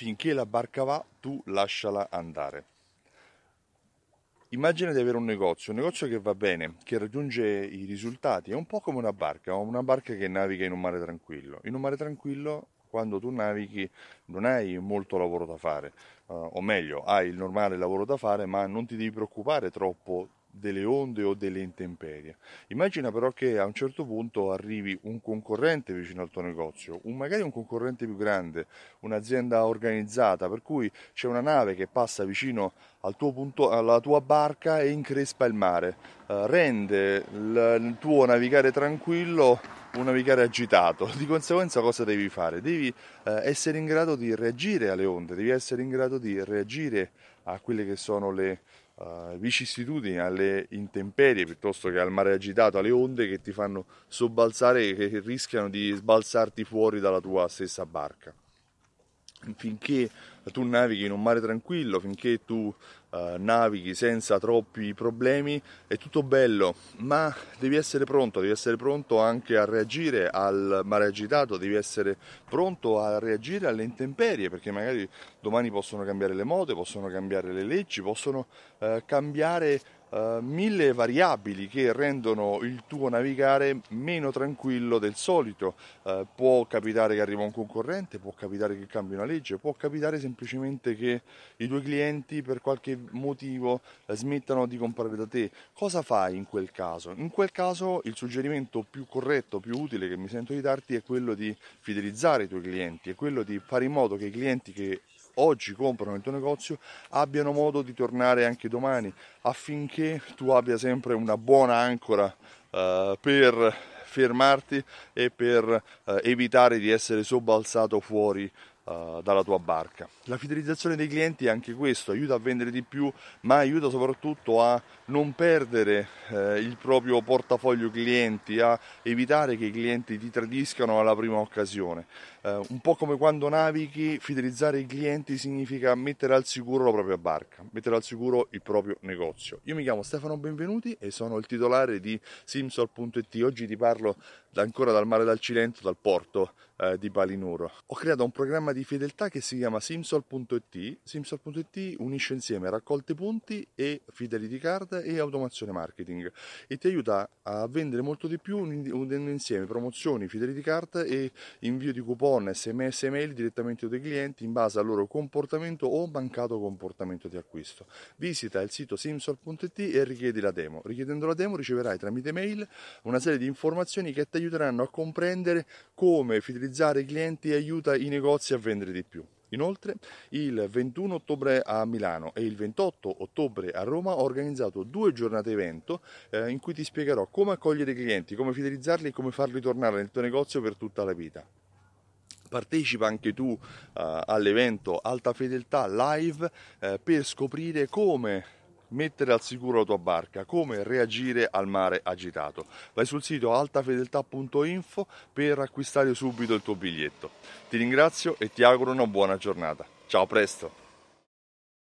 finché la barca va, tu lasciala andare. Immagina di avere un negozio, un negozio che va bene, che raggiunge i risultati, è un po' come una barca, una barca che naviga in un mare tranquillo. In un mare tranquillo, quando tu navighi, non hai molto lavoro da fare, uh, o meglio, hai il normale lavoro da fare, ma non ti devi preoccupare troppo delle onde o delle intemperie. Immagina però che a un certo punto arrivi un concorrente vicino al tuo negozio, un, magari un concorrente più grande, un'azienda organizzata, per cui c'è una nave che passa vicino al tuo punto, alla tua barca e increspa il mare, uh, rende il, il tuo navigare tranquillo un navigare agitato. Di conseguenza cosa devi fare? Devi eh, essere in grado di reagire alle onde, devi essere in grado di reagire a quelle che sono le, uh, vicissitudini, alle intemperie piuttosto che al mare agitato, alle onde che ti fanno sobbalzare e che rischiano di sbalzarti fuori dalla tua stessa barca. Finché tu navighi in un mare tranquillo, finché tu uh, navighi senza troppi problemi, è tutto bello, ma devi essere pronto, devi essere pronto anche a reagire al mare agitato, devi essere pronto a reagire alle intemperie, perché magari domani possono cambiare le mode, possono cambiare le leggi, possono uh, cambiare Uh, mille variabili che rendono il tuo navigare meno tranquillo del solito. Uh, può capitare che arriva un concorrente, può capitare che cambi una legge, può capitare semplicemente che i tuoi clienti per qualche motivo uh, smettano di comprare da te. Cosa fai in quel caso? In quel caso il suggerimento più corretto, più utile che mi sento di darti è quello di fidelizzare i tuoi clienti, è quello di fare in modo che i clienti che oggi comprano nel tuo negozio abbiano modo di tornare anche domani affinché tu abbia sempre una buona ancora uh, per fermarti e per uh, evitare di essere sobbalzato fuori uh, dalla tua barca. La fidelizzazione dei clienti è anche questo, aiuta a vendere di più, ma aiuta soprattutto a non perdere eh, il proprio portafoglio clienti, a evitare che i clienti ti tradiscano alla prima occasione. Eh, un po' come quando navighi, fidelizzare i clienti significa mettere al sicuro la propria barca, mettere al sicuro il proprio negozio. Io mi chiamo Stefano Benvenuti e sono il titolare di Simsol.it. Oggi ti parlo ancora dal mare dal Cilento, dal porto eh, di Palinuro. Ho creato un programma di fedeltà che si chiama Simsol.it. Simsol.it unisce insieme raccolte punti e fidelity card e automazione marketing e ti aiuta a vendere molto di più unendo insieme promozioni, fidelity card e invio di coupon, sms e mail direttamente dai clienti in base al loro comportamento o mancato comportamento di acquisto. Visita il sito simsol.it e richiedi la demo. Richiedendo la demo riceverai tramite mail una serie di informazioni che ti aiuteranno a comprendere come fidelizzare i clienti aiuta i negozi a vendere di più. Inoltre, il 21 ottobre a Milano e il 28 ottobre a Roma ho organizzato due giornate evento eh, in cui ti spiegherò come accogliere i clienti, come fidelizzarli e come farli tornare nel tuo negozio per tutta la vita. Partecipa anche tu uh, all'evento Alta Fedeltà Live uh, per scoprire come mettere al sicuro la tua barca, come reagire al mare agitato. Vai sul sito altafedeltà.info per acquistare subito il tuo biglietto. Ti ringrazio e ti auguro una buona giornata. Ciao, presto!